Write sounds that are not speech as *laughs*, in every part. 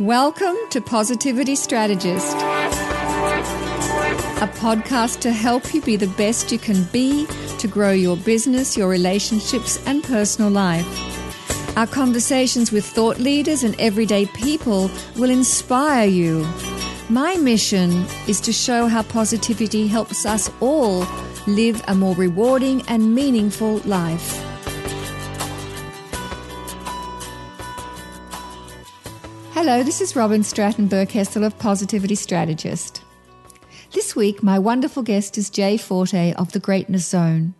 Welcome to Positivity Strategist, a podcast to help you be the best you can be to grow your business, your relationships, and personal life. Our conversations with thought leaders and everyday people will inspire you. My mission is to show how positivity helps us all live a more rewarding and meaningful life. Hello, this is Robyn Stratton Berkessel of Positivity Strategist. This week, my wonderful guest is Jay Forte of the Greatness Zone.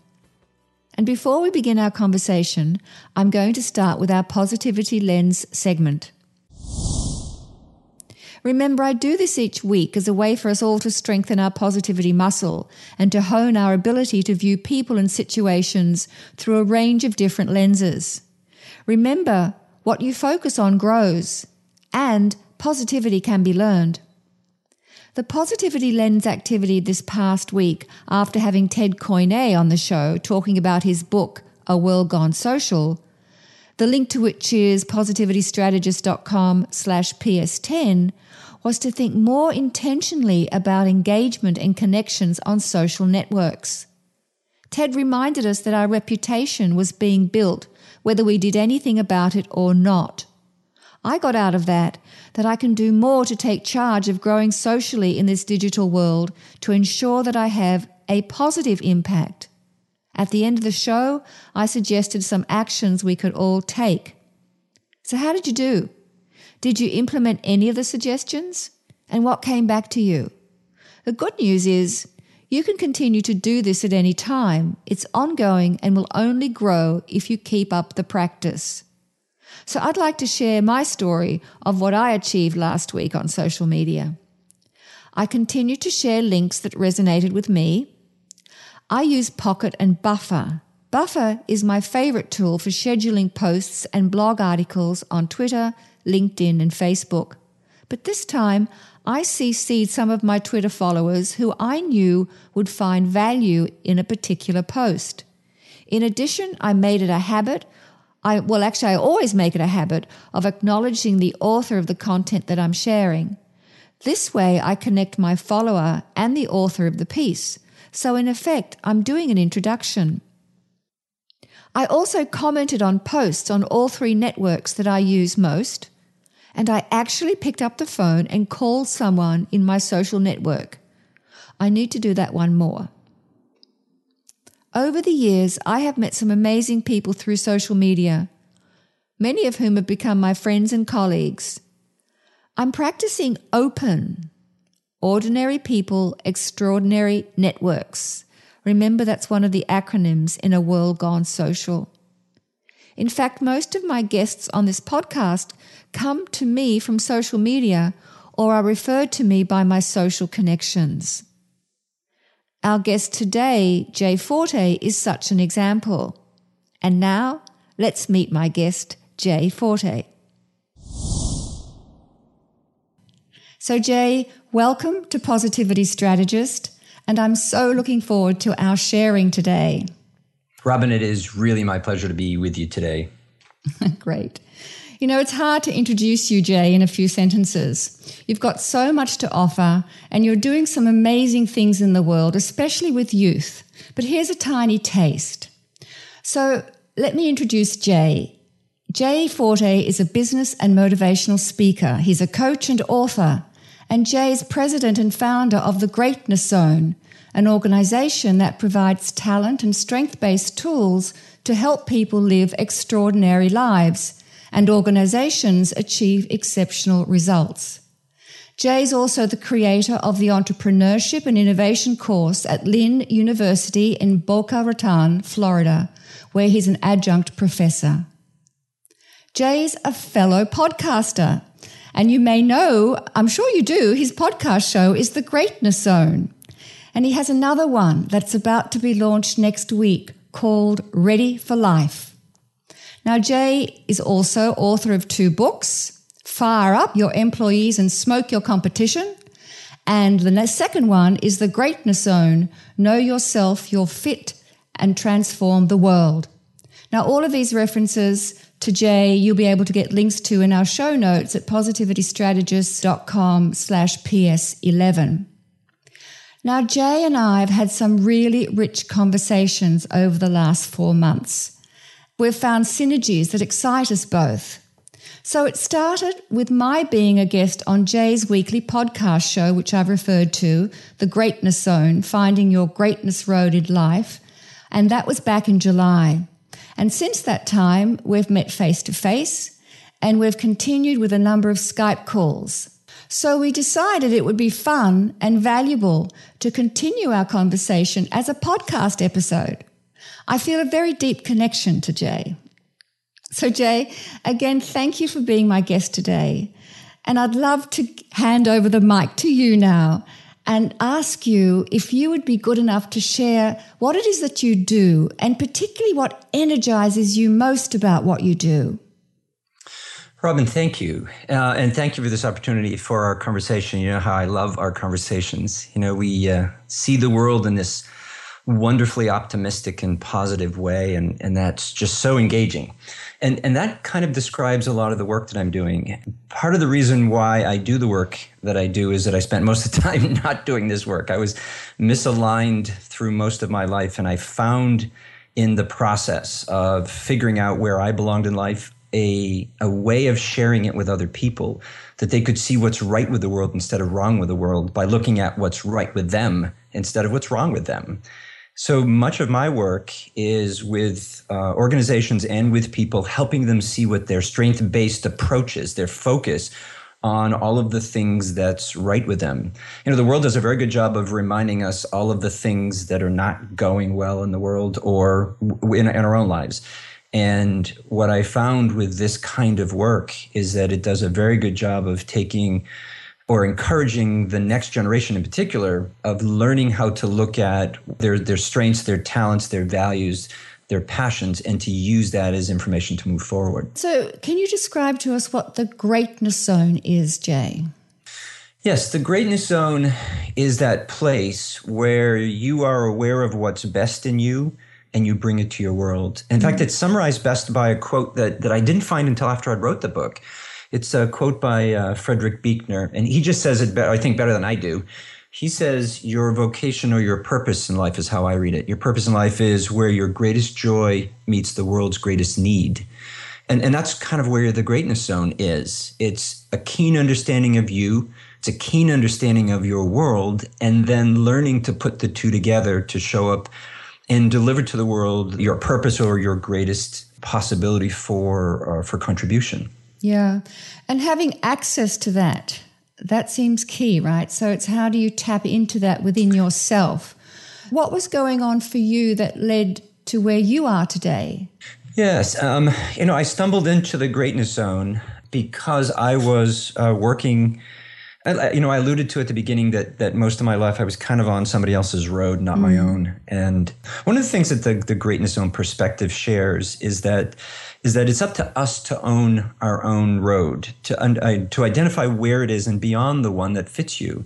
And before we begin our conversation, I'm going to start with our Positivity Lens segment. Remember, I do this each week as a way for us all to strengthen our positivity muscle and to hone our ability to view people and situations through a range of different lenses. Remember, what you focus on grows and positivity can be learned. The Positivity Lens activity this past week, after having Ted Coiné on the show talking about his book, A World Gone Social, the link to which is positivitystrategist.com slash ps10, was to think more intentionally about engagement and connections on social networks. Ted reminded us that our reputation was being built whether we did anything about it or not. I got out of that that I can do more to take charge of growing socially in this digital world to ensure that I have a positive impact. At the end of the show, I suggested some actions we could all take. So, how did you do? Did you implement any of the suggestions? And what came back to you? The good news is you can continue to do this at any time. It's ongoing and will only grow if you keep up the practice. So I'd like to share my story of what I achieved last week on social media. I continue to share links that resonated with me. I use Pocket and Buffer. Buffer is my favorite tool for scheduling posts and blog articles on Twitter, LinkedIn, and Facebook. But this time, I CC'd some of my Twitter followers who I knew would find value in a particular post. In addition, I made it a habit I, well, actually, I always make it a habit of acknowledging the author of the content that I'm sharing. This way, I connect my follower and the author of the piece. So, in effect, I'm doing an introduction. I also commented on posts on all three networks that I use most, and I actually picked up the phone and called someone in my social network. I need to do that one more. Over the years, I have met some amazing people through social media, many of whom have become my friends and colleagues. I'm practicing open, ordinary people, extraordinary networks. Remember, that's one of the acronyms in a world gone social. In fact, most of my guests on this podcast come to me from social media or are referred to me by my social connections. Our guest today, Jay Forte, is such an example. And now, let's meet my guest, Jay Forte. So, Jay, welcome to Positivity Strategist, and I'm so looking forward to our sharing today. Robyn, it is really my pleasure to be with you today. *laughs* Great. You know, it's hard to introduce you, Jay, in a few sentences. You've got so much to offer, and you're doing some amazing things in the world, especially with youth. But here's a tiny taste. So let me introduce Jay. Jay Forte is a business and motivational speaker. He's a coach and author. And Jay is president and founder of the Greatness Zone, an organization that provides talent and strength based tools to help people live extraordinary lives and organizations achieve exceptional results. Jay is also the creator of the Entrepreneurship and Innovation course at Lynn University in Boca Raton, Florida, where he's an adjunct professor. Jay's a fellow podcaster, and you may know, I'm sure you do, his podcast show is The Greatness Zone. And he has another one that's about to be launched next week called Ready for Life. Now, Jay is also author of two books Fire Up Your Employees and Smoke Your Competition. And the second one is The Greatness Zone Know Yourself, You're Fit, and Transform the World. Now, all of these references to Jay, you'll be able to get links to in our show notes at positivitystrategist.com slash PS11. Now, Jay and I have had some really rich conversations over the last four months. We've found synergies that excite us both. So it started with my being a guest on Jay's weekly podcast show, which I've referred to, The Greatness Zone Finding Your Greatness Road in Life. And that was back in July. And since that time, we've met face to face and we've continued with a number of Skype calls. So we decided it would be fun and valuable to continue our conversation as a podcast episode. I feel a very deep connection to Jay. So, Jay, again, thank you for being my guest today. And I'd love to hand over the mic to you now and ask you if you would be good enough to share what it is that you do and particularly what energizes you most about what you do. Robyn, thank you. Uh, and thank you for this opportunity for our conversation. You know how I love our conversations. You know, we uh, see the world in this wonderfully optimistic and positive way, and, and that's just so engaging. And, and that kind of describes a lot of the work that I'm doing. Part of the reason why I do the work that I do is that I spent most of the *laughs* time not doing this work. I was misaligned through most of my life, and I found in the process of figuring out where I belonged in life a, a way of sharing it with other people that they could see what's right with the world instead of wrong with the world by looking at what's right with them instead of what's wrong with them. So much of my work is with uh, organizations and with people, helping them see what their strength based approach is, their focus on all of the things that's right with them. You know, the world does a very good job of reminding us all of the things that are not going well in the world or in, in our own lives. And what I found with this kind of work is that it does a very good job of taking or encouraging the next generation in particular of learning how to look at their, their strengths, their talents, their values, their passions, and to use that as information to move forward. So, can you describe to us what the greatness zone is, Jay? Yes, the greatness zone is that place where you are aware of what's best in you and you bring it to your world. In mm-hmm. fact, it's summarized best by a quote that, that I didn't find until after I wrote the book. It's a quote by uh, Frederick Buechner, and he just says it, be- I think, better than I do. He says, Your vocation or your purpose in life is how I read it. Your purpose in life is where your greatest joy meets the world's greatest need. And, and that's kind of where the greatness zone is. It's a keen understanding of you, it's a keen understanding of your world, and then learning to put the two together to show up and deliver to the world your purpose or your greatest possibility for, uh, for contribution. Yeah. And having access to that, that seems key, right? So it's how do you tap into that within yourself? What was going on for you that led to where you are today? Yes. Um, you know, I stumbled into the greatness zone because I was uh, working. You know, I alluded to at the beginning that that most of my life I was kind of on somebody else's road, not mm. my own. And one of the things that the, the greatness zone perspective shares is that is that it's up to us to own our own road, to, uh, to identify where it is and beyond the one that fits you.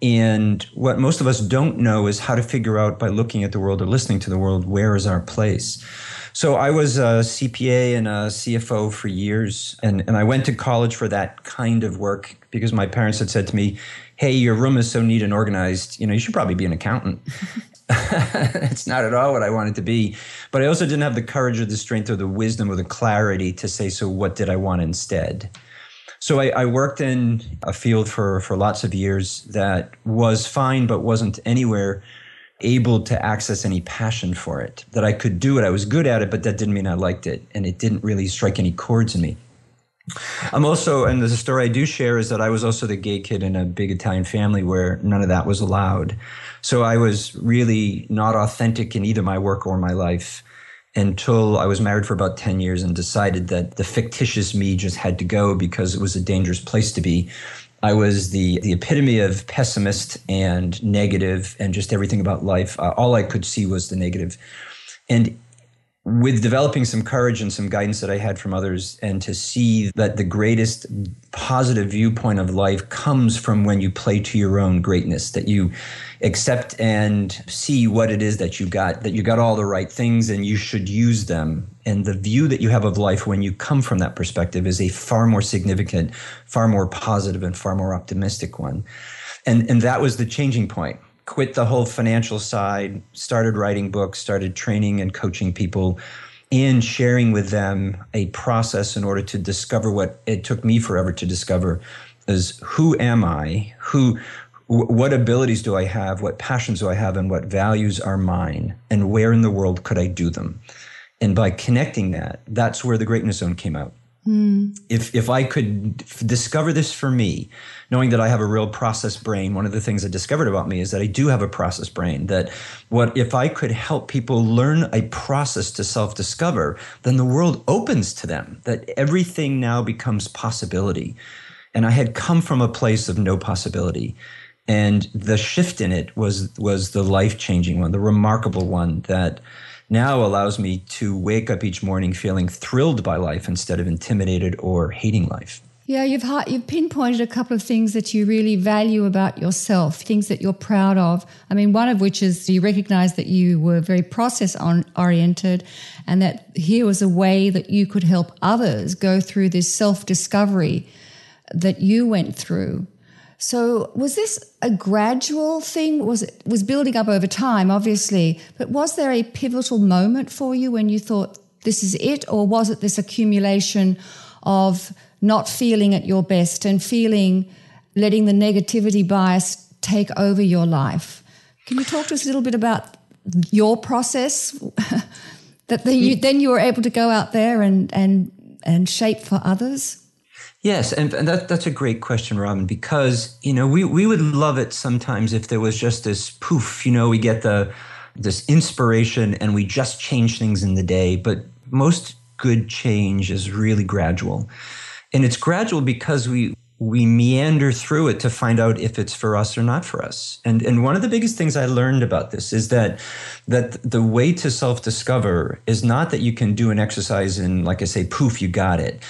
And what most of us don't know is how to figure out by looking at the world or listening to the world, where is our place? So I was a CPA and a CFO for years, and, and I went to college for that kind of work because my parents had said to me, Hey, your room is so neat and organized, you know, you should probably be an accountant. *laughs* it's not at all what I wanted to be. But I also didn't have the courage or the strength or the wisdom or the clarity to say, so what did I want instead? So I, I, worked in a field for, for lots of years that was fine, but wasn't anywhere able to access any passion for it. That I could do it, I was good at it, but that didn't mean I liked it. And it didn't really strike any chords in me. I'm also, and the story I do share is that I was also the gay kid in a big Italian family where none of that was allowed. So I was really not authentic in either my work or my life until I was married for about 10 years and decided that the fictitious me just had to go because it was a dangerous place to be. I was the, the epitome of pessimist and negative and just everything about life. Uh, all I could see was the negative. And with developing some courage and some guidance that I had from others, and to see that the greatest positive viewpoint of life comes from when you play to your own greatness, that you accept and see what it is that you got, that you got all the right things and you should use them. And the view that you have of life when you come from that perspective is a far more significant, far more positive, and far more optimistic one. And, and that was the changing point quit the whole financial side, started writing books, started training and coaching people and sharing with them a process in order to discover what it took me forever to discover is who am I? Who what abilities do I have? What passions do I have? And what values are mine? And where in the world could I do them? And by connecting that, that's where the greatness zone came out. Mm. If if I could discover this for me, knowing that I have a real process brain, one of the things I discovered about me is that I do have a process brain. That what if I could help people learn a process to self-discover, then the world opens to them. That everything now becomes possibility. And I had come from a place of no possibility. And the shift in it was was the life-changing one, the remarkable one that now allows me to wake up each morning feeling thrilled by life instead of intimidated or hating life. Yeah, you've you've pinpointed a couple of things that you really value about yourself, things that you're proud of. I mean, one of which is you recognize that you were very process oriented, and that here was a way that you could help others go through this self discovery that you went through. So was this a gradual thing? Was it was building up over time, obviously, but was there a pivotal moment for you when you thought this is it, or was it this accumulation of not feeling at your best and feeling letting the negativity bias take over your life? Can you talk to us a little bit about your process *laughs* that then you, hmm. then you were able to go out there and and and shape for others? Yes, and, and that, that's a great question, Robyn, because you know we, we would love it sometimes if there was just this poof, you know, we get the this inspiration and we just change things in the day, but most good change is really gradual. And it's gradual because we we meander through it to find out if it's for us or not for us. And and one of the biggest things I learned about this is that that the way to self-discover is not that you can do an exercise and like I say poof you got it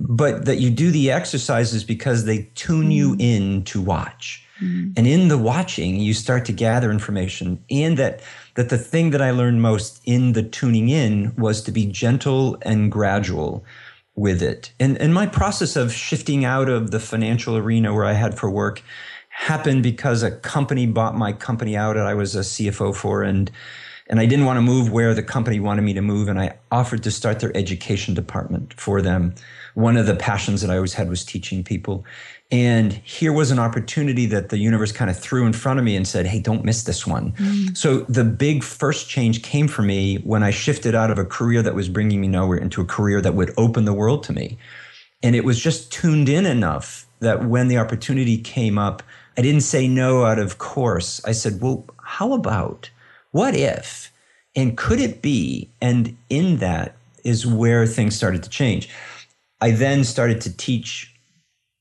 but that you do the exercises because they tune you mm. in to watch. Mm-hmm. And in the watching, you start to gather information. And that that the thing that I learned most in the tuning in was to be gentle and gradual with it. And and my process of shifting out of the financial arena where I had for work happened because a company bought my company out that I was a CFO for and and I didn't want to move where the company wanted me to move and I offered to start their education department for them one of the passions that I always had was teaching people. And here was an opportunity that the universe kind of threw in front of me and said, Hey, don't miss this one. Mm. So the big first change came for me when I shifted out of a career that was bringing me nowhere into a career that would open the world to me. And it was just tuned in enough that when the opportunity came up, I didn't say no out of course. I said, Well, how about? What if? And could it be? And in that is where things started to change. I then started to teach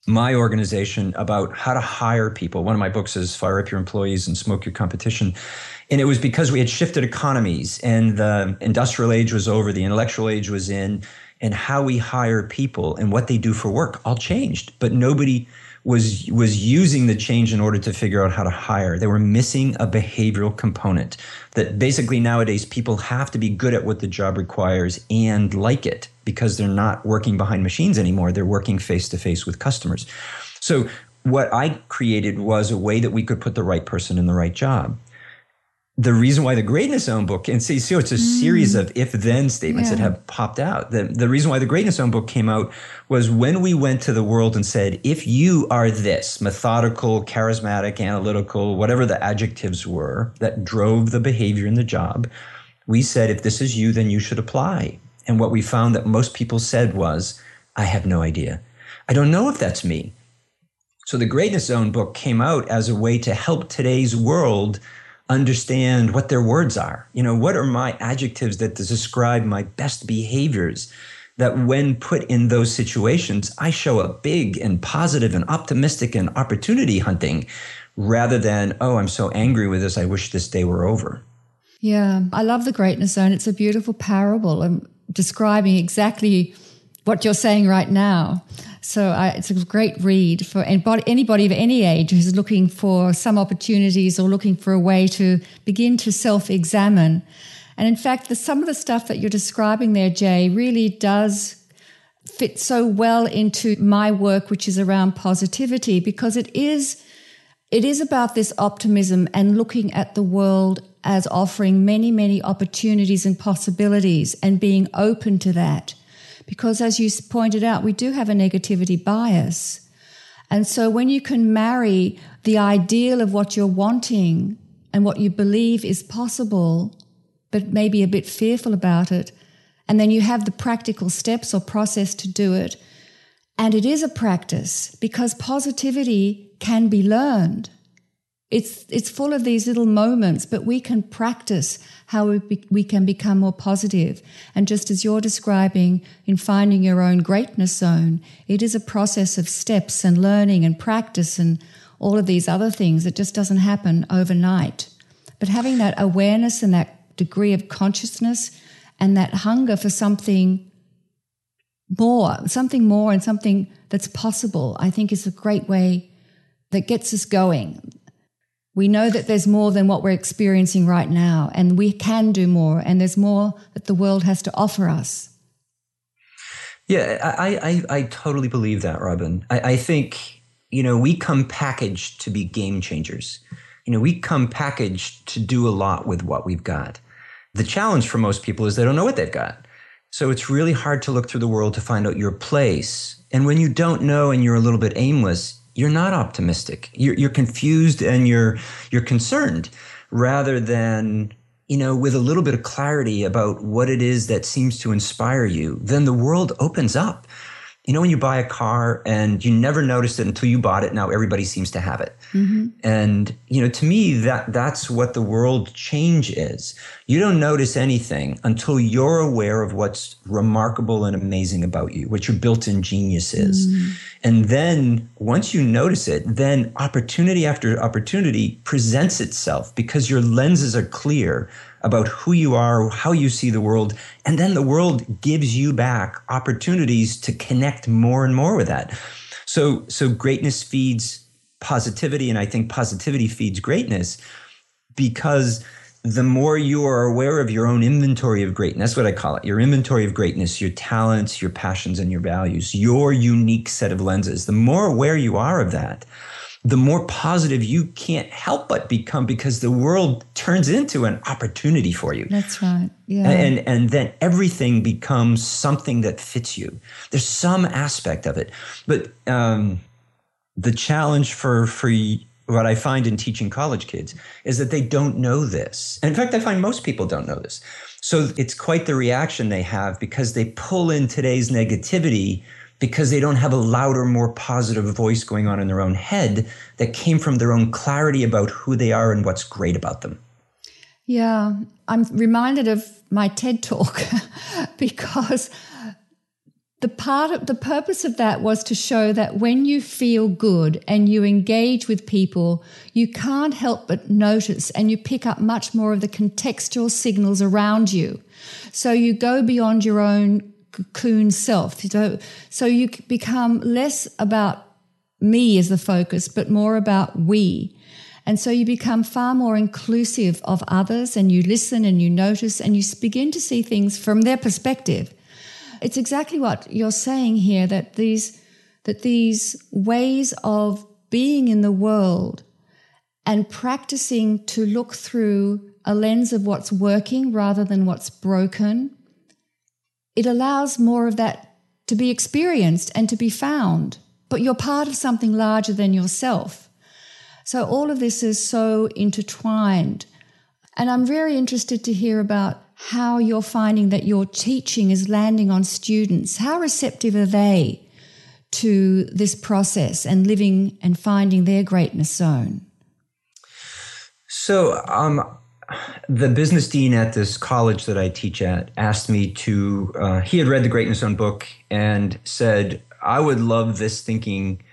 my organization about how to hire people. One of my books is Fire Up Your Employees and Smoke Your Competition. And it was because we had shifted economies and the industrial age was over, the intellectual age was in, and how we hire people and what they do for work all changed. But nobody was was using the change in order to figure out how to hire. They were missing a behavioral component that basically nowadays people have to be good at what the job requires and like it because they're not working behind machines anymore. They're working face to face with customers. So what I created was a way that we could put the right person in the right job the reason why the greatness zone book and see, so it's a mm. series of if then statements yeah. that have popped out the, the reason why the greatness zone book came out was when we went to the world and said if you are this methodical charismatic analytical whatever the adjectives were that drove the behavior in the job we said if this is you then you should apply and what we found that most people said was i have no idea i don't know if that's me so the greatness zone book came out as a way to help today's world understand what their words are. You know, what are my adjectives that describe my best behaviors? That when put in those situations, I show up big and positive and optimistic and opportunity hunting rather than, oh, I'm so angry with this, I wish this day were over. Yeah, I love the greatness zone. It's a beautiful parable and describing exactly what you're saying right now. So I, it's a great read for anybody, of any age who's looking for some opportunities or looking for a way to begin to self examine. And in fact, the, some of the stuff that you're describing there, Jay, really does fit so well into my work, which is around positivity, because it is it is about this optimism and looking at the world as offering many, many opportunities and possibilities and being open to that. Because as you pointed out, we do have a negativity bias. And so when you can marry the ideal of what you're wanting and what you believe is possible, but maybe a bit fearful about it, and then you have the practical steps or process to do it. And it is a practice because positivity can be learned. It's, it's full of these little moments, but we can practice how we, be, we can become more positive. And just as you're describing in finding your own greatness zone, it is a process of steps and learning and practice and all of these other things. It just doesn't happen overnight. But having that awareness and that degree of consciousness and that hunger for something more, something more and something that's possible, I think is a great way that gets us going. We know that there's more than what we're experiencing right now, and we can do more, and there's more that the world has to offer us. Yeah, I, I, I totally believe that, Robyn. I, I think, you know, we come packaged to be game changers. You know, we come packaged to do a lot with what we've got. The challenge for most people is they don't know what they've got. So it's really hard to look through the world to find out your place. And when you don't know and you're a little bit aimless, you're not optimistic. You're, you're confused and you're you're concerned rather than you know with a little bit of clarity about what it is that seems to inspire you. Then the world opens up you know when you buy a car and you never noticed it until you bought it now everybody seems to have it mm-hmm. and you know to me that that's what the world change is you don't notice anything until you're aware of what's remarkable and amazing about you what your built-in genius is mm-hmm. and then once you notice it then opportunity after opportunity presents itself because your lenses are clear about who you are, how you see the world, and then the world gives you back opportunities to connect more and more with that. So, so greatness feeds positivity, and I think positivity feeds greatness because the more you are aware of your own inventory of greatness, that's what I call it, your inventory of greatness, your talents, your passions, and your values, your unique set of lenses, the more aware you are of that, the more positive you can't help but become because the world turns into an opportunity for you. That's right. Yeah. And and then everything becomes something that fits you. There's some aspect of it, but um, the challenge for for what I find in teaching college kids is that they don't know this. In fact, I find most people don't know this. So it's quite the reaction they have because they pull in today's negativity because they don't have a louder, more positive voice going on in their own head that came from their own clarity about who they are and what's great about them. Yeah, I'm reminded of my TED talk *laughs* because the part of the purpose of that was to show that when you feel good and you engage with people, you can't help but notice and you pick up much more of the contextual signals around you. So you go beyond your own cocoon self. So, so you become less about me as the focus, but more about we. And so you become far more inclusive of others and you listen and you notice and you begin to see things from their perspective. It's exactly what you're saying here that these, that these ways of being in the world and practicing to look through a lens of what's working rather than what's broken it allows more of that to be experienced and to be found. But you're part of something larger than yourself. So all of this is so intertwined. And I'm very interested to hear about how you're finding that your teaching is landing on students. How receptive are they to this process and living and finding their greatness zone? So, um, the business dean at this college that I teach at asked me to, uh, he had read the Greatness Zone book and said, I would love this thinking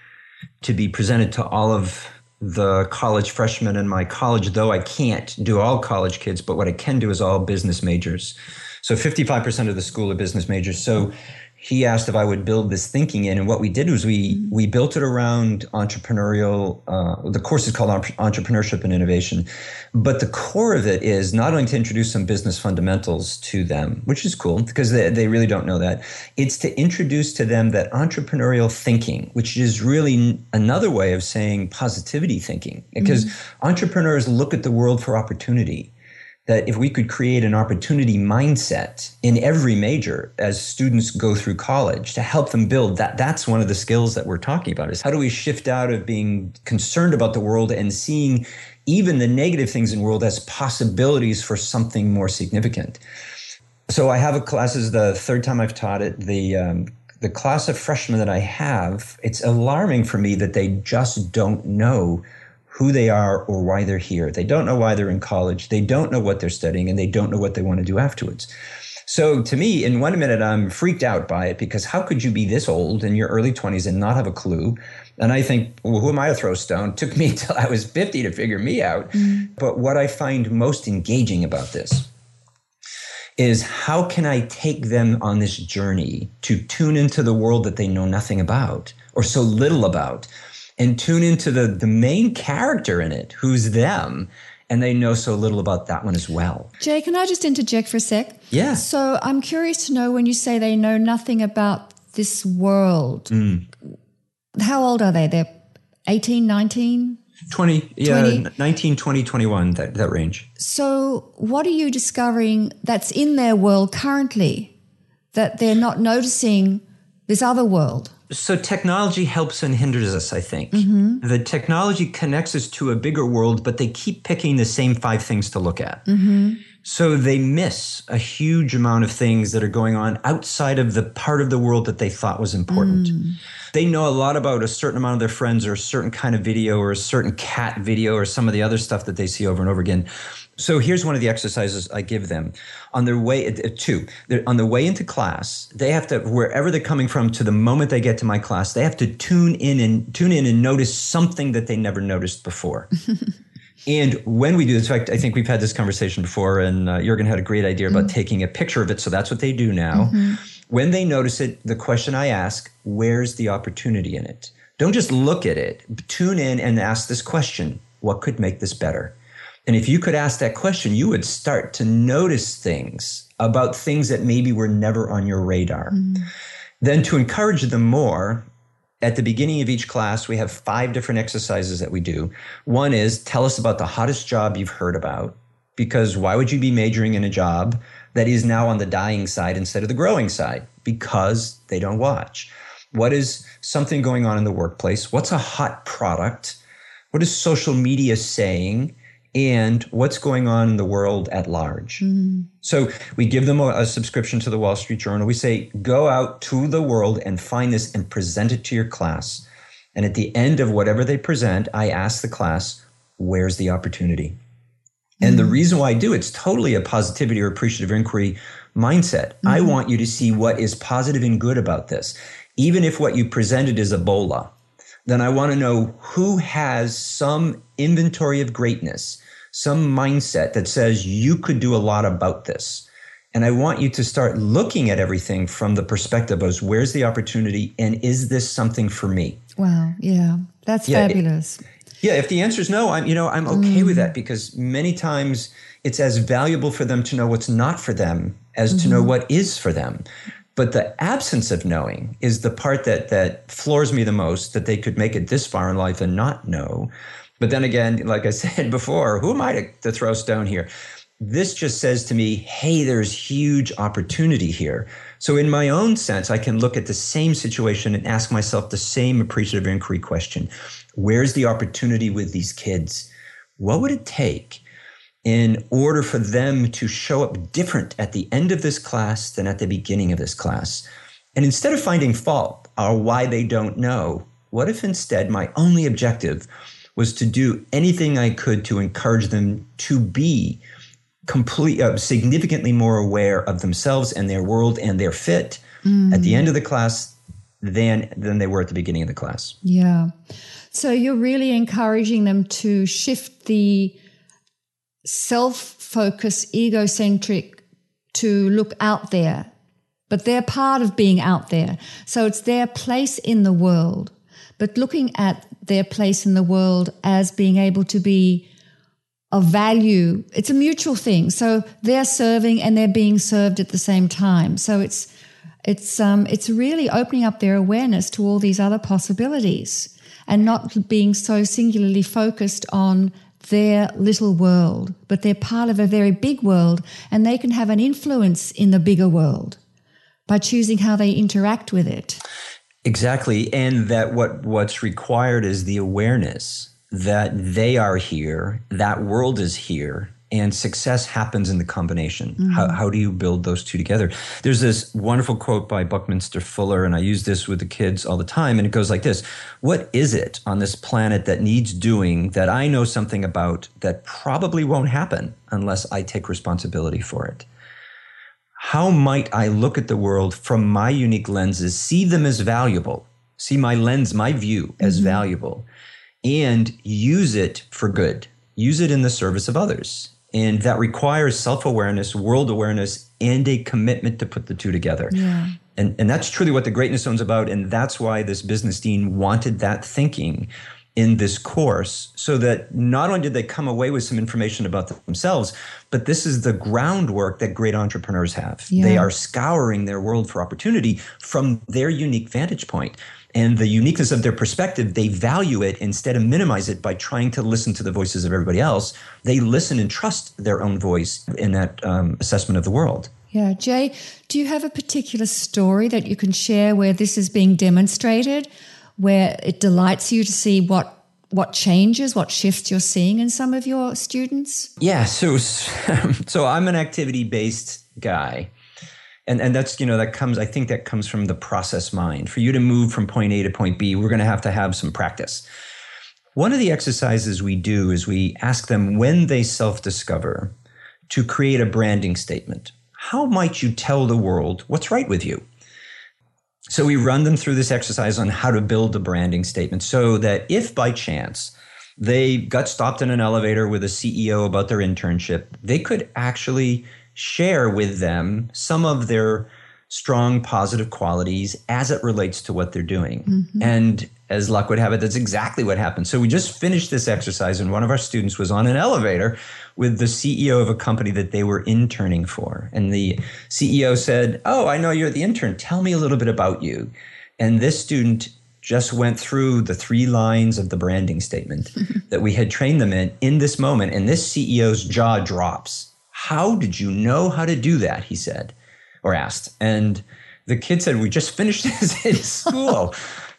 to be presented to all of the college freshmen in my college, though I can't do all college kids, but what I can do is all business majors. So 55% of the school are business majors. So he asked if I would build this thinking in, and what we did was we mm-hmm. we built it around entrepreneurial. Uh, the course is called Entrepreneurship and Innovation, but the core of it is not only to introduce some business fundamentals to them, which is cool because they, they really don't know that. It's to introduce to them that entrepreneurial thinking, which is really another way of saying positivity thinking, because mm-hmm. entrepreneurs look at the world for opportunity that if we could create an opportunity mindset in every major as students go through college to help them build that that's one of the skills that we're talking about is how do we shift out of being concerned about the world and seeing even the negative things in the world as possibilities for something more significant. So i have a class this is the third time i've taught it. The um, the class of freshmen that i have it's alarming for me that they just don't know who they are or why they're here. They don't know why they're in college. They don't know what they're studying and they don't know what they want to do afterwards. So to me, in one minute, I'm freaked out by it because how could you be this old in your early 20s and not have a clue? And I think, well, who am I to throw a stone? It took me *laughs* until I was 50 to figure me out. Mm. But what I find most engaging about this is how can I take them on this journey to tune into the world that they know nothing about or so little about? And tune into the the main character in it, who's them, and they know so little about that one as well. Jay, can I just interject for a sec? Yeah. So I'm curious to know when you say they know nothing about this world. Mm. How old are they? They're 18, 19? 20, yeah, 20. 19, 20, 21, that, that range. So, what are you discovering that's in their world currently that they're not noticing this other world? So technology helps and hinders us, I think. Mm-hmm. The technology connects us to a bigger world, but they keep picking the same five things to look at. Mm-hmm. So they miss a huge amount of things that are going on outside of the part of the world that they thought was important. Mm. They know a lot about a certain amount of their friends or a certain kind of video or a certain cat video or some of the other stuff that they see over and over again. So here's one of the exercises I give them on their way uh, two. On the way into class, they have to wherever they're coming from to the moment they get to my class, they have to tune in and tune in and notice something that they never noticed before. *laughs* and when we do this, in fact, I think we've had this conversation before, and uh, Jurgen had a great idea about mm-hmm. taking a picture of it. So that's what they do now. Mm-hmm. When they notice it, the question I ask, where's the opportunity in it? Don't just look at it. Tune in and ask this question: What could make this better? And if you could ask that question, you would start to notice things about things that maybe were never on your radar. Mm. Then to encourage them more, at the beginning of each class, we have five different exercises that we do. One is tell us about the hottest job you've heard about, because why would you be majoring in a job that is now on the dying side instead of the growing side? Because they don't watch. What is something going on in the workplace? What's a hot product? What is social media saying? And what's going on in the world at large. Mm. So we give them a, a, subscription to the Wall Street Journal. We say, go out to the world and find this and present it to your class. And at the end of whatever they present, I ask the class, where's the opportunity? Mm. And the mm. reason why I do it's totally a positivity or appreciative inquiry mindset. Mm-hmm. I want you to see what is positive and good about this. Even if what you presented is Ebola, then I want to know who has some inventory of greatness some mindset that says you could do a lot about this. And I want you to start looking at everything from the perspective of where's the opportunity and is this something for me? Wow. Yeah. That's yeah, fabulous. It, yeah. If the answer is no, I'm, you know, I'm okay mm. with that because many times it's as valuable for them to know what's not for them as mm-hmm. to know mm-hmm. what is for them. But the absence of knowing is the part that that floors me the most that they could make it this far in life and not know. But then again, like I said *laughs* before, who am I to, to throw stone here? This just says to me, hey, there's huge opportunity here. So, in my own sense, I can look at the same situation and ask myself the same appreciative inquiry question Where's the opportunity with these kids? What would it take in order for them to show up different at the end of this class than at the beginning of this class? And instead of finding fault or why they don't know, what if instead my only objective was to do anything I could to encourage them to be complete, uh, significantly more aware of themselves and their world and their fit. Mm. At the end of the class, than than they were at the beginning of the class. Yeah. So you're really encouraging them to shift the self-focused, egocentric to look out there. But they're part of being out there. So it's their place in the world. But looking at their place in the world as being able to be of value. It's a mutual thing. So they're serving and they're being served at the same time. So it's it's um, it's really opening up their awareness to all these other possibilities and not being so singularly focused on their little world, but they're part of a very big world and they can have an influence in the bigger world by choosing how they interact with it. Exactly. And that what what's required is the awareness that they are here, that world is here, and success happens in the combination. Mm-hmm. How, how do you build those two together? There's this wonderful quote by Buckminster Fuller, and I use this with the kids all the time, and it goes like this What is it on this planet that needs doing that I know something about that probably won't happen unless I take responsibility for it? How might I look at the world from my unique lenses, see them as valuable, see my lens, my view as mm-hmm. valuable? and use it for good. Use it in the service of others. And that requires self awareness, world awareness, and a commitment to put the two together. Yeah. And, and that's truly what the Greatness Zone's about. And that's why this business dean wanted that thinking in this course so that not only did they come away with some information about themselves, but this is the groundwork that great entrepreneurs have. Yeah. They are scouring their world for opportunity from their unique vantage point and the uniqueness of their perspective, they value it instead of minimize it by trying to listen to the voices of everybody else. They listen and trust their own voice in that um, assessment of the world. Yeah. Jay, do you have a particular story that you can share where this is being demonstrated, where it delights you to see what what changes, what shifts you're seeing in some of your students? Yeah, so *laughs* so I'm an activity based guy. And and that's you know that comes i think that comes from the process mind. For you to move from point a to point b we're going to have to have some practice. One of the exercises we do is we ask them when they self-discover to create a branding statement. How might you tell the world what's right with you so we run them through this exercise on how to build a branding statement so that if by chance they got stopped in an elevator with a CEO about their internship, they could actually share with them some of their strong positive qualities as it relates to what they're doing. Mm-hmm. And as luck would have it, that's exactly what happened. So we just finished this exercise, and one of our students was on an elevator with the CEO of a company that they were interning for. And the CEO said, Oh, I know you're the intern. Tell me a little bit about you. And this student just went through the three lines of the branding statement *laughs* that we had trained them in in this moment. And this CEO's jaw drops how did you know how to do that? He said, or asked. And the kid said, We just finished this in *laughs* school.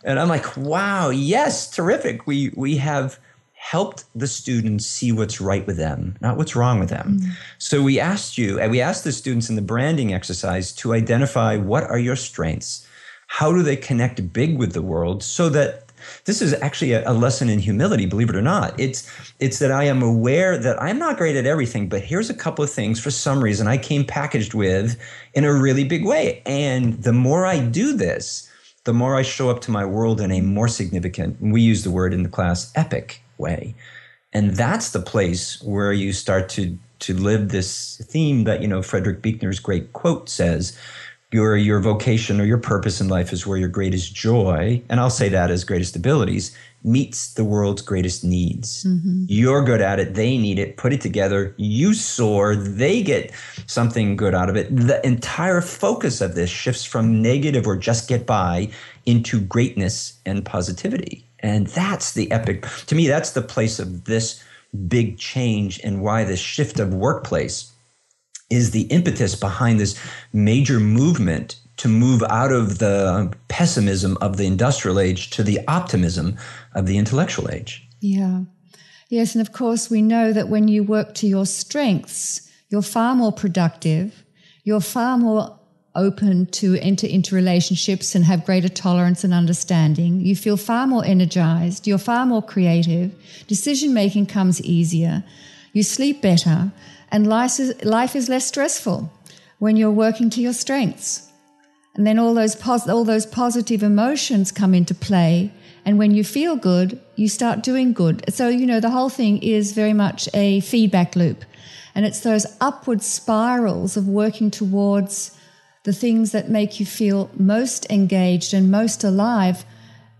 And I'm like, Wow, yes, terrific. We, we have helped the students see what's right with them, not what's wrong with them. Mm-hmm. So we asked you, and we asked the students in the branding exercise to identify what are your strengths? How do they connect big with the world so that this is actually a, a, lesson in humility, believe it or not. It's it's that I am aware that I'm not great at everything, but here's a couple of things for some reason I came packaged with in a really big way. And the more I do this, the more I show up to my world in a more significant, we use the word in the class, epic way. And that's the place where you start to to live this theme that, you know, Frederick Buechner's great quote says, your your vocation or your purpose in life is where your greatest joy and i'll say that as greatest abilities meets the world's greatest needs. Mm-hmm. you're good at it. They need it. Put it together. You soar. They get something good out of it. The entire focus of this shifts from negative or just get by into greatness and positivity. And that's the epic to me that's the place of this big change and why this shift of workplace is the impetus behind this major movement to move out of the pessimism of the industrial age to the optimism of the intellectual age. Yeah. Yes, and of course, we know that when you work to your strengths, you're far more productive, you're far more open to enter into relationships and have greater tolerance and understanding. You feel far more energized, you're far more creative, decision making comes easier, you sleep better, and life is, life is less stressful when you're working to your strengths. And then all those, pos- all those positive emotions come into play. And when you feel good, you start doing good. So, you know, the whole thing is very much a feedback loop. And it's those upward spirals of working towards the things that make you feel most engaged and most alive.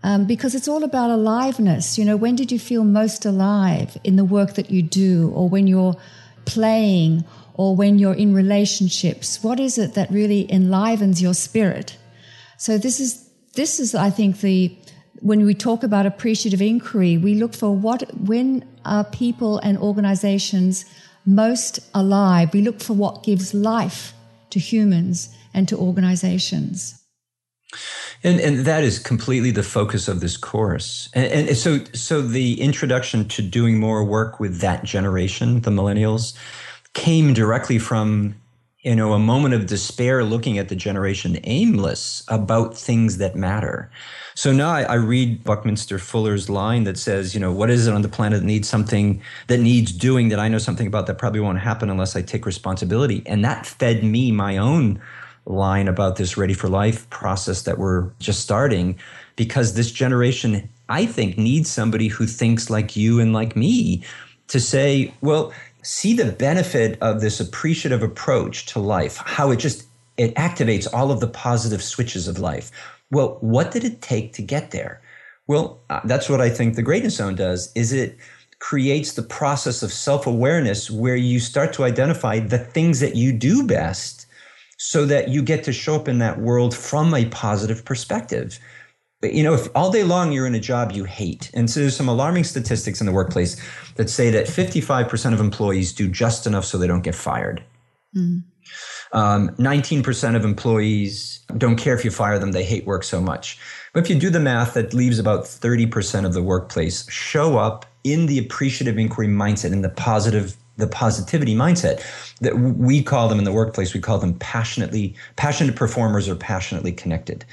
Um, because it's all about aliveness. You know, when did you feel most alive in the work that you do, or when you're playing, or when you're in relationships? What is it that really enlivens your spirit? So this is this is, I think, the when we talk about appreciative inquiry, we look for what when are people and organizations most alive. We look for what gives life to humans and to organizations. And, and that is completely the focus of this course. And, and so, so the introduction to doing more work with that generation, the millennials, came directly from you know a moment of despair looking at the generation aimless about things that matter. So now I, I, read buckminster fuller's line that says you know what is it on the planet that needs something that needs doing that i know something about that probably won't happen unless i take responsibility? And that fed me my own line about this ready for life process that we're just starting because this generation i think needs somebody who thinks like you and like me to say well see the benefit of this appreciative approach to life, how it just it activates all of the positive switches of life. Well, what did it take to get there? Well, uh, that's what I think the greatness zone does is it creates the process of self-awareness where you start to identify the things that you do best so that you get to show up in that world from a positive perspective you know, if all day long you're in a job you hate, and so there's some alarming statistics in the workplace that say that 55% of employees do just enough so they don't get fired. Mm. Um, 19% of employees don't care if you fire them, they hate work so much. But if you do the math, that leaves about 30% of the workplace show up in the appreciative inquiry mindset, in the positive the positivity mindset that we call them in the workplace we call them passionately passionate performers or passionately connected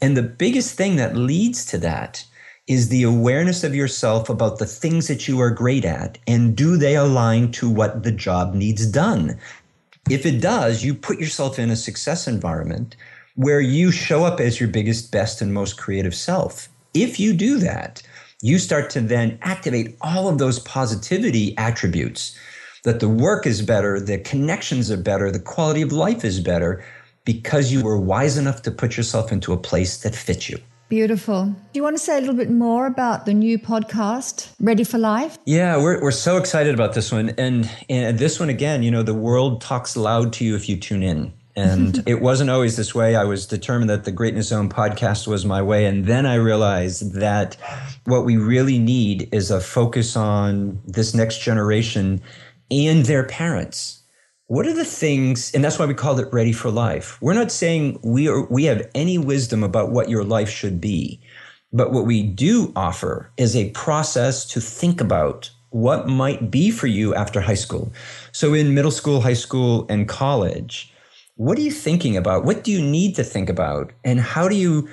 and the biggest thing that leads to that is the awareness of yourself about the things that you are great at and do they align to what the job needs done. If it does, you put yourself in a success environment where you show up as your biggest, best, and most creative self. If you do that, you start to then activate all of those positivity attributes that the work is better, the connections are better, the quality of life is better because you were wise enough to put yourself into a place that fits you. Beautiful. Do you want to say a little bit more about the new podcast, Ready for Life? Yeah, we're, we're so excited about this one. And, and this one, again, you know, the world talks loud to you if you tune in. And *laughs* it wasn't always this way. I was determined that the Greatness Zone podcast was my way. And then I realized that what we really need is a focus on this next generation and their parents what are the things and that's why we called it ready for life. We're not saying we are we have any wisdom about what your life should be but what we do offer is a process to think about what might be for you after high school. So in middle school high school and college what are you thinking about? What do you need to think about? And how do you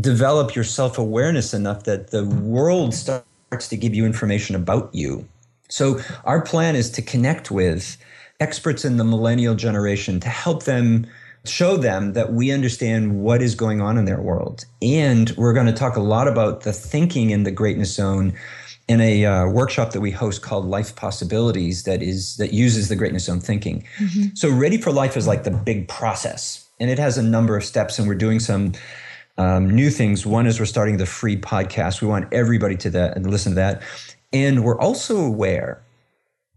develop your self-awareness enough that the world starts to give you information about you? So our plan is to connect with experts in the millennial generation to help them show them that we understand what is going on in their world. And we're going to talk a lot about the thinking in the greatness zone in a uh, workshop that we host called Life Possibilities that is that uses the greatness zone thinking. Mm-hmm. So Ready for Life is like the big process and it has a number of steps and we're doing some um, new things. One is we're starting the free podcast. We want everybody to that and listen to that. And we're also aware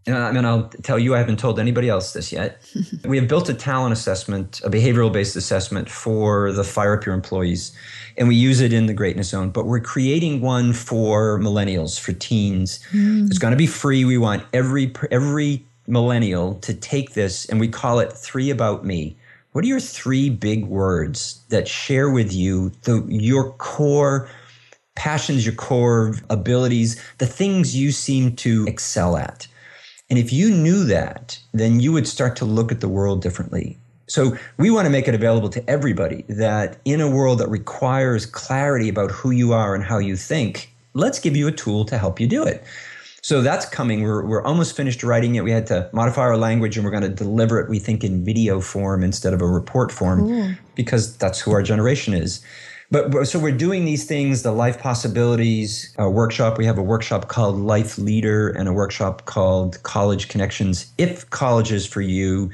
I mean, I'll tell you, I haven't told anybody else this yet. *laughs* we have built a talent assessment, a behavioral based assessment for the Fire Up Your employees, and we use it in the Greatness Zone. But we're creating one for millennials, for teens. Mm. It's going to be free. We want every every millennial to take this, and we call it Three About Me. What are your three big words that share with you the your core passions, your core abilities, the things you seem to excel at? And if you knew that, then you would start to look at the world differently. So we want to make it available to everybody that in a world that requires clarity about who you are and how you think, let's give you a tool to help you do it. So that's coming. We're, we're almost finished writing it. We had to modify our language and we're going to deliver it, we think, in video form instead of a report form cool. because that's who our generation is. But, so we're doing these things, the life possibilities uh, workshop. We have a workshop called Life Leader and a workshop called College Connections. If college is for you,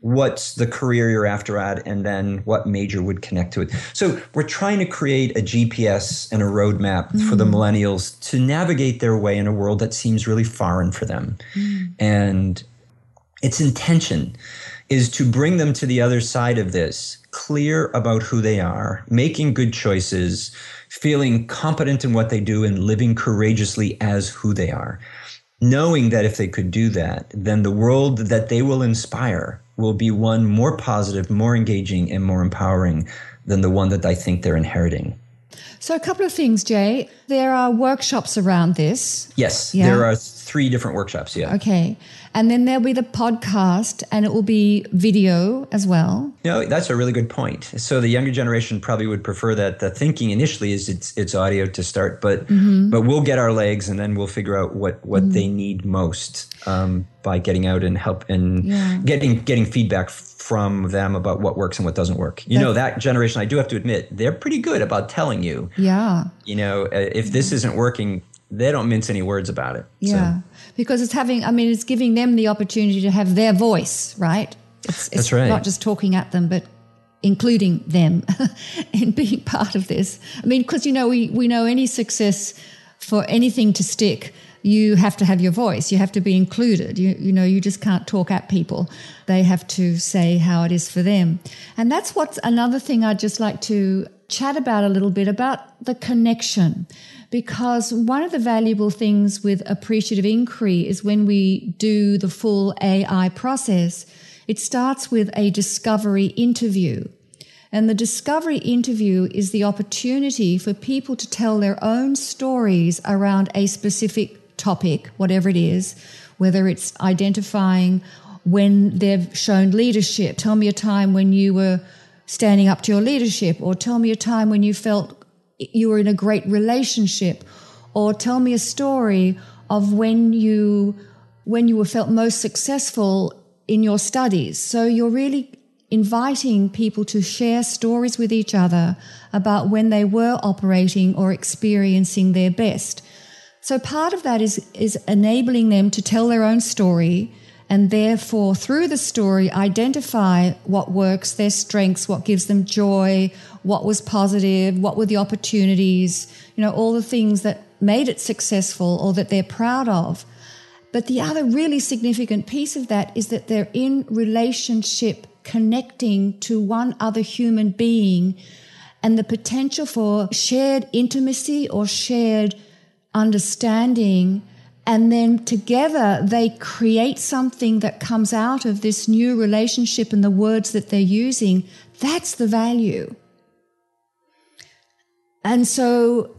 what's the career you're after at, and then what major would connect to it. So we're trying to create a GPS and a roadmap mm. for the mm. millennials to navigate their way in a world that seems really foreign for them. Mm. And its intention is to bring them to the other side of this, clear about who they are, making good choices, feeling competent in what they do, and living courageously as who they are. Knowing that if they could do that, then the world that they will inspire will be one more positive, more engaging, and more empowering than the one that I think they're inheriting. So, a couple of things, Jay. There are workshops around this. Yes, yeah. there are three different workshops. Yeah. Okay. And then there'll be the podcast and it will be video as well. No, that's a really good point. So the younger generation probably would prefer that the thinking initially is it's, it's audio to start, but mm-hmm. but we'll get our legs and then we'll figure out what, what mm-hmm. they need most um, by getting out and help and yeah. getting getting feedback from them about what works and what doesn't work. You know, that generation, I do have to admit, they're pretty good about telling you. Yeah. You know, uh, if this isn't working, they don't mince any words about it. Yeah. So. Because it's having, I mean, it's giving them the opportunity to have their voice, right? It's, it's That's right. not just talking at them, but including them *laughs* in being part of this. I mean, because, you know, we, we know any success for anything to stick you have to have your voice. You have to be included. You, you know, you just can't talk at people. They have to say how it is for them. And that's what's another thing I'd just like to chat about a little bit about the connection. Because one of the valuable things with appreciative inquiry is when we do the full AI process, it starts with a discovery interview. And the discovery interview is the opportunity for people to tell their own stories around a specific topic, whatever it is, whether it's identifying when they've shown leadership. Tell me a time when you were standing up to your leadership, or tell me a time when you felt you were in a great relationship, or tell me a story of when you when you were felt most successful in your studies. So you're really inviting people to share stories with each other about when they were operating or experiencing their best. So part of that is, is enabling them to tell their own story and therefore through the story identify what works, their strengths, what gives them joy, what was positive, what were the opportunities, you know, all the things that made it successful or that they're proud of. But the other really significant piece of that is that they're in relationship connecting to one other human being and the potential for shared intimacy or shared understanding. And then together they create something that comes out of this new relationship and the words that they're using. That's the value. And so,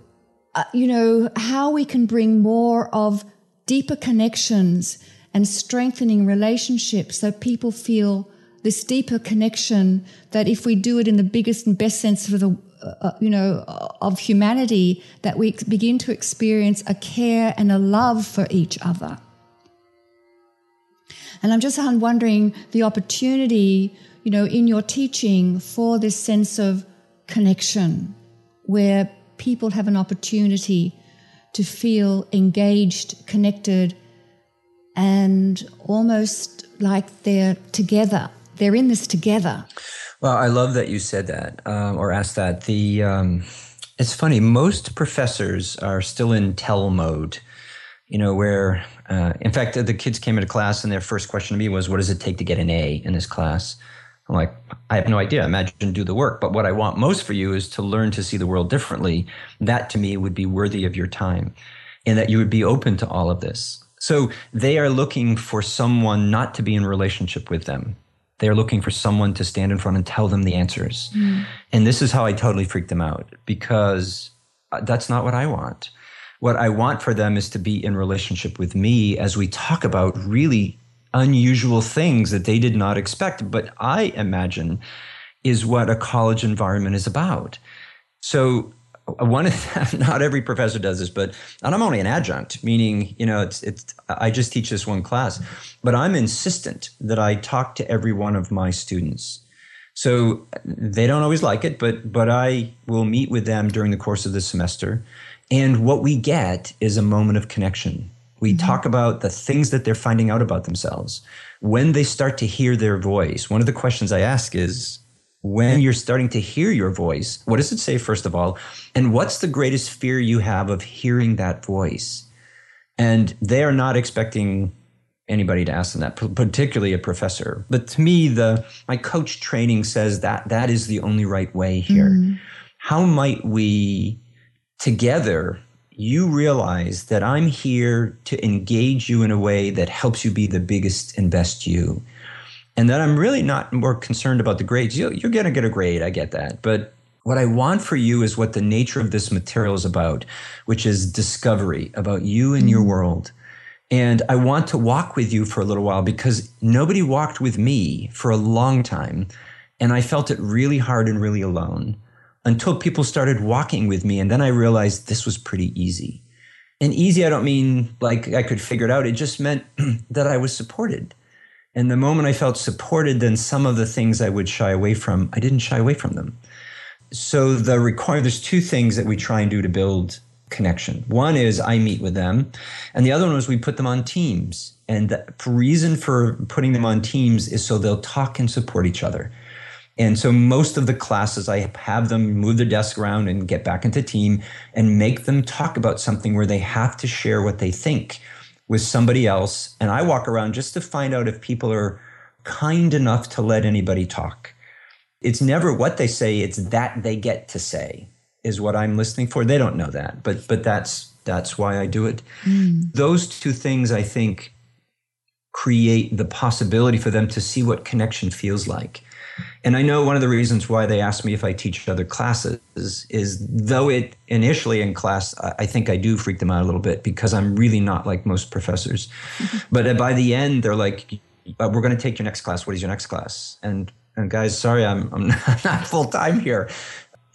uh, you know, how we can bring more of deeper connections and strengthening relationships so people feel this deeper connection that if we do it in the biggest and best sense of the uh, uh, you know, of humanity, that we begin to experience a care and a love for each other. And I'm just wondering the opportunity, you know, in your teaching for this sense of connection, where people have an opportunity to feel engaged, connected, and almost like they're together. They're in this together. Well, I love that you said that um, or asked that. The um, it's funny. Most professors are still in tell mode. You know, where uh, in fact the kids came into class and their first question to me was, "What does it take to get an A in this class?" I'm like, I have no idea. Imagine do the work. But what I want most for you is to learn to see the world differently. That to me would be worthy of your time, and that you would be open to all of this. So they are looking for someone not to be in relationship with them they're looking for someone to stand in front and tell them the answers. Mm. And this is how I totally freaked them out because uh, that's not what I want. What I want for them is to be in relationship with me as we talk about really unusual things that they did not expect, but I imagine is what a college environment is about. So one *laughs* not every professor does this, but and I'm only an adjunct, meaning you know it's it's I just teach this one class, but I'm insistent that I talk to every one of my students. So they don't always like it, but but I will meet with them during the course of the semester, and what we get is a moment of connection. We mm-hmm. talk about the things that they're finding out about themselves. When they start to hear their voice, one of the questions I ask is, when you're starting to hear your voice, what does it say, first of all? And what's the greatest fear you have of hearing that voice? And they are not expecting anybody to ask them that, particularly a professor. But to me, the my coach training says that that is the only right way here. Mm-hmm. How might we together you realize that I'm here to engage you in a way that helps you be the biggest and best you? And that I'm really not more concerned about the grades. You, you're going to get a grade, I get that. But what I want for you is what the nature of this material is about, which is discovery about you and your mm-hmm. world. And I want to walk with you for a little while because nobody walked with me for a long time. And I felt it really hard and really alone until people started walking with me. And then I realized this was pretty easy. And easy, I don't mean like I could figure it out. It just meant *clears throat* that I was supported and the moment I felt supported, then some of the things I would shy away from, I didn't shy away from them. So the require there's two things that we try and do to build connection. One is I meet with them, and the other one is we put them on teams. And the reason for putting them on teams is so they'll talk and support each other. And so most of the classes, I have them move their desk around and get back into team and make them talk about something where they have to share what they think with somebody else. And I walk around just to find out if people are kind enough to let anybody talk. It's never what they say, it's that they get to say is what I'm listening for. They don't know that, but but that's that's why I do it. Mm. Those two things I think create the possibility for them to see what connection feels like. And I know one of the reasons why they ask me if I teach other classes is, is though it initially in class, I think I do freak them out a little bit because I'm really not like most professors. *laughs* But by the end, they're like, uh, we're going to take your next class. What is your next class? And, and guys, sorry, I'm, I'm *laughs* not full time here.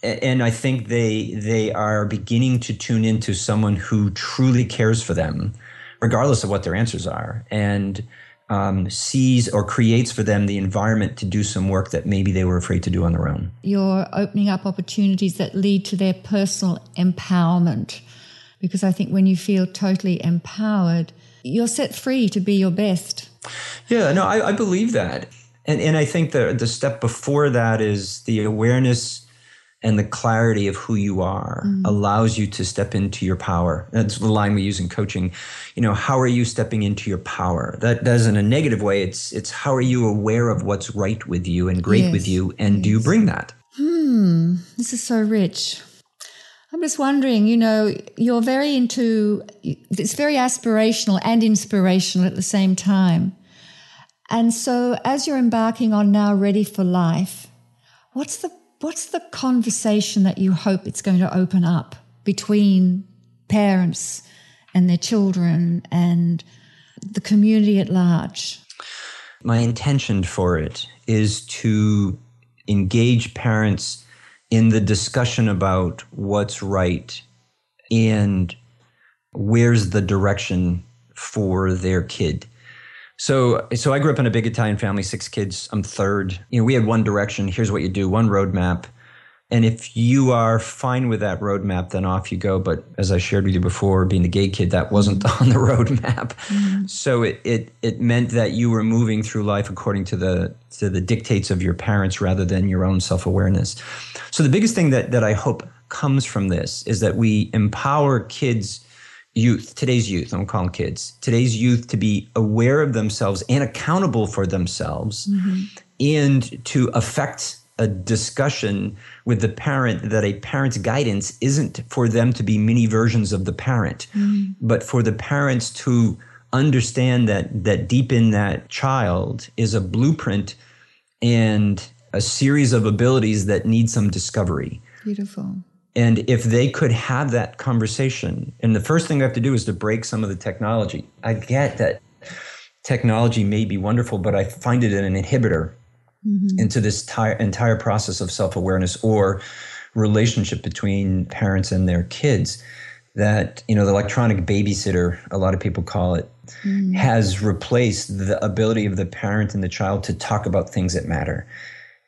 And I think they, they are beginning to tune into someone who truly cares for them, regardless of what their answers are. And, um, sees or creates for them the environment to do some work that maybe they were afraid to do on their own. You're opening up opportunities that lead to their personal empowerment. Because I think when you feel totally empowered, you're set free to be your best. Yeah, no, I, I believe that. And, and I think the, the step before that is the awareness and the clarity of who you are mm. allows you to step into your power. That's the line we use in coaching. You know, how are you stepping into your power? That does in a negative way. It's it's how are you aware of what's right with you and great yes. with you, and yes. do you bring that? Hmm, this is so rich. I'm just wondering, you know, you're very into it's very aspirational and inspirational at the same time. And so as you're embarking on now ready for life, what's the what's the conversation that you hope it's going to open up between parents and their children and the community at large? My intention for it is to engage parents in the discussion about what's right and where's the direction for their kid. So, so I grew up in a big Italian family, six kids. I'm third. You know, we had one direction. Here's what you do, one roadmap. And if you are fine with that roadmap, then off you go. But as I shared with you before, being the gay kid, that wasn't *laughs* on the roadmap. Mm-hmm. So it, it it meant that you were moving through life according to the to the dictates of your parents rather than your own self awareness. So the biggest thing that that I hope comes from this is that we empower kids youth, today's youth, I'm calling kids, today's youth to be aware of themselves and accountable for themselves mm-hmm. and to affect a discussion with the parent that a parent's guidance isn't for them to be mini versions of the parent, mm-hmm. but for the parents to understand that that deep in that child is a blueprint and a series of abilities that need some discovery. Beautiful. And if they could have that conversation, and the first thing we have to do is to break some of the technology. I get that technology may be wonderful, but I find it an inhibitor mm-hmm. into this entire, entire process of self awareness or relationship between parents and their kids that you know the electronic babysitter a lot of people call it mm. has replaced the ability of the parent and the child to talk about things that matter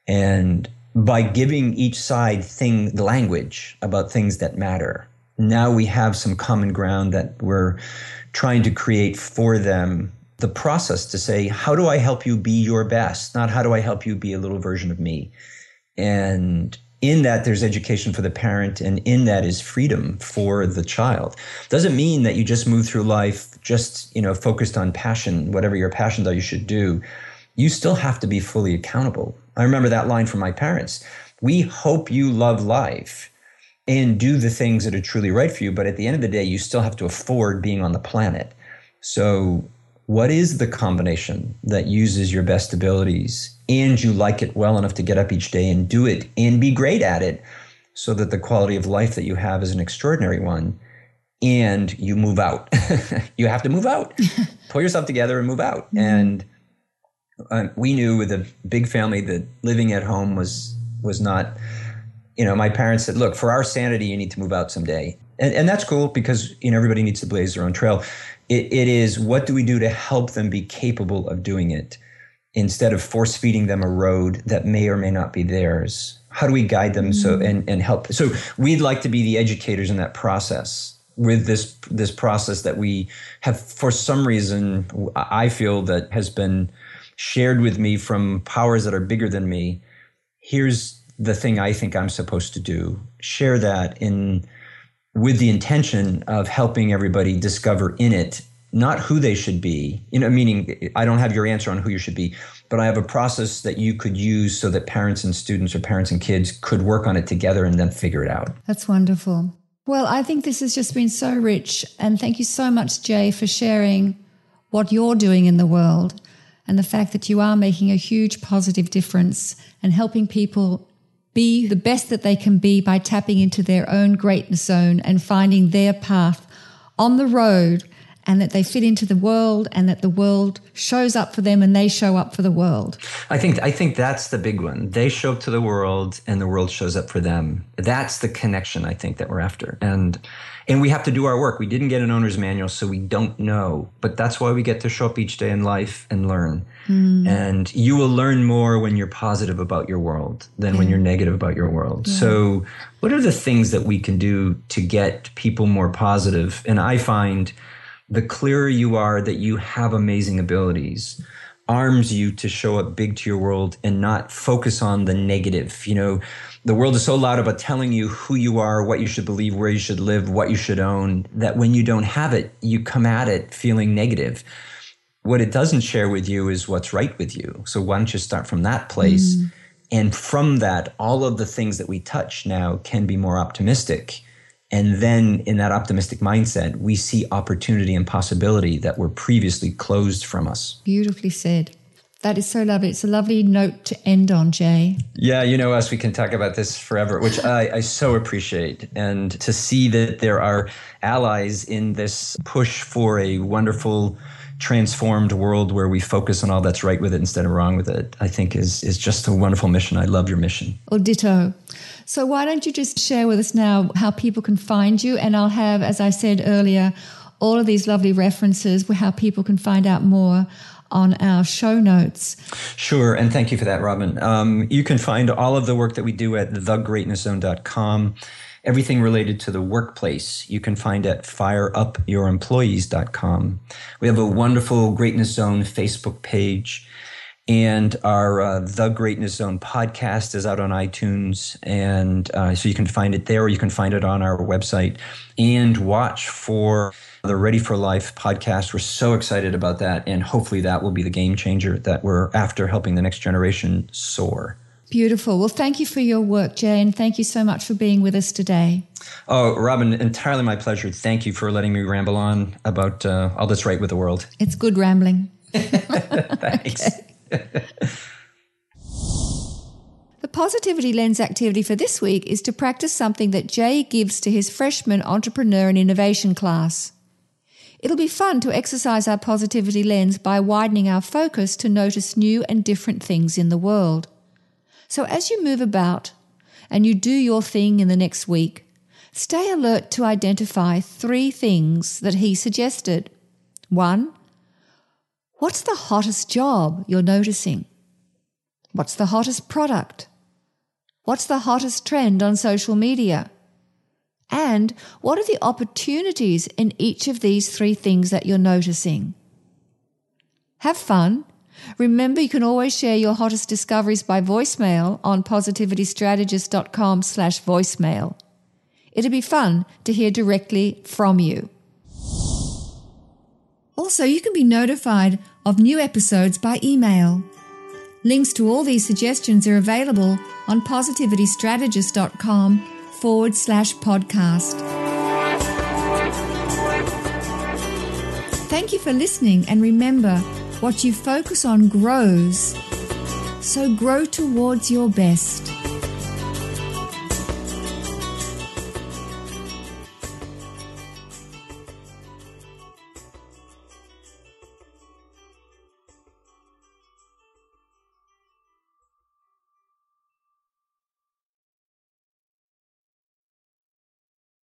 and by giving each side thing language about things that matter. Now we have some common ground that we're trying to create for them. The process to say how do i help you be your best? Not how do i help you be a little version of me. And in that there's education for the parent and in that is freedom for the child. Doesn't mean that you just move through life just you know focused on passion whatever your passions are you should do. You still have to be fully accountable i remember that line from my parents. We hope you love life and do the things that are truly right for you but at the end of the day you still have to afford being on the planet. So what is the combination that uses your best abilities and you like it well enough to get up each day and do it and be great at it so that the quality of life that you have is an extraordinary one and you move out? *laughs* You have to move out. *laughs* Pull yourself together and move out. Mm-hmm. and uh, we knew with a big family that living at home was was not you know my parents said look for our sanity you need to move out someday. And, and that's cool because you know everybody needs to blaze their own trail. It, it is what do we do to help them be capable of doing it instead of force feeding them a road that may or may not be theirs? How do we guide them so mm. and, and help? So we'd like to be the educators in that process with this this process that we have for some reason i feel that has been shared with me from powers that are bigger than me here's the thing i think i'm supposed to do share that in with the intention of helping everybody discover in it not who they should be, you know, meaning I don't have your answer on who you should be, but I have a process that you could use so that parents and students or parents and kids could work on it together and then figure it out. That's wonderful. Well, I think this has just been so rich. And thank you so much, Jay, for sharing what you're doing in the world and the fact that you are making a huge positive difference and helping people be the best that they can be by tapping into their own greatness zone and finding their path on the road and that they fit into the world and that the world shows up for them and they show up for the world. I think I think that's the big one. They show up to the world and the world shows up for them. That's the connection I think that we're after. And and we have to do our work. We didn't get an owner's manual so we don't know, but that's why we get to show up each day in life and learn. Mm. And you will learn more when you're positive about your world than yeah. when you're negative about your world. Yeah. So what are the things that we can do to get people more positive? And I find the clearer you are that you have amazing abilities arms you to show up big to your world and not focus on the negative. You know, the world is so loud about telling you who you are, what you should believe, where you should live, what you should own, that when you don't have it, you come at it feeling negative. What it doesn't share with you is what's right with you. So why don't you start from that place? Mm. And from that, all of the things that we touch now can be more optimistic and then in that optimistic mindset, we see opportunity and possibility that were previously closed from us. Beautifully said. That is so lovely. It's a lovely note to end on, Jay. Yeah, you know us, we can talk about this forever, which I, I so appreciate. And to see that there are allies in this push for a wonderful, transformed world where we focus on all that's right with it instead of wrong with it, I think is, is just a wonderful mission. I love your mission. Oh, ditto. So why don't you just share with us now how people can find you? And I'll have, as I said earlier, all of these lovely references how people can find out more on our show notes. Sure, and thank you for that, Robyn. Um, you can find all of the work that we do at thegreatnesszone.com. Everything related to the workplace you can find at fireupyouremployees.com. We have a wonderful Greatness Zone Facebook page. And our uh, The Greatness Zone podcast is out on iTunes. And uh, so you can find it there, or you can find it on our website. And watch for the Ready for Life podcast. We're so excited about that. And hopefully that will be the game changer that we're after helping the next generation soar. Beautiful. Well, thank you for your work, Jay, and thank you so much for being with us today. Oh, Robyn, entirely my pleasure. Thank you for letting me ramble on about uh, all that's right with the world. It's good rambling. *laughs* Thanks. *laughs* The Positivity Lens activity for this week is to practice something that Jay gives to his freshman entrepreneur and innovation class. It'll be fun to exercise our positivity lens by widening our focus to notice new and different things in the world. So as you move about, and you do your thing in the next week, stay alert to identify three things that he suggested. One, what's the hottest job you're noticing? What's the hottest product? What's the hottest trend on social media? And what are the opportunities in each of these three things that you're noticing? Have fun. Remember, you can always share your hottest discoveries by voicemail on positivitystrategist.com slash voicemail. It'll be fun to hear directly from you. Also, you can be notified of new episodes by email. Links to all these suggestions are available on positivitystrategist.com forward slash podcast. Thank you for listening, and remember what you focus on grows. So grow towards your best.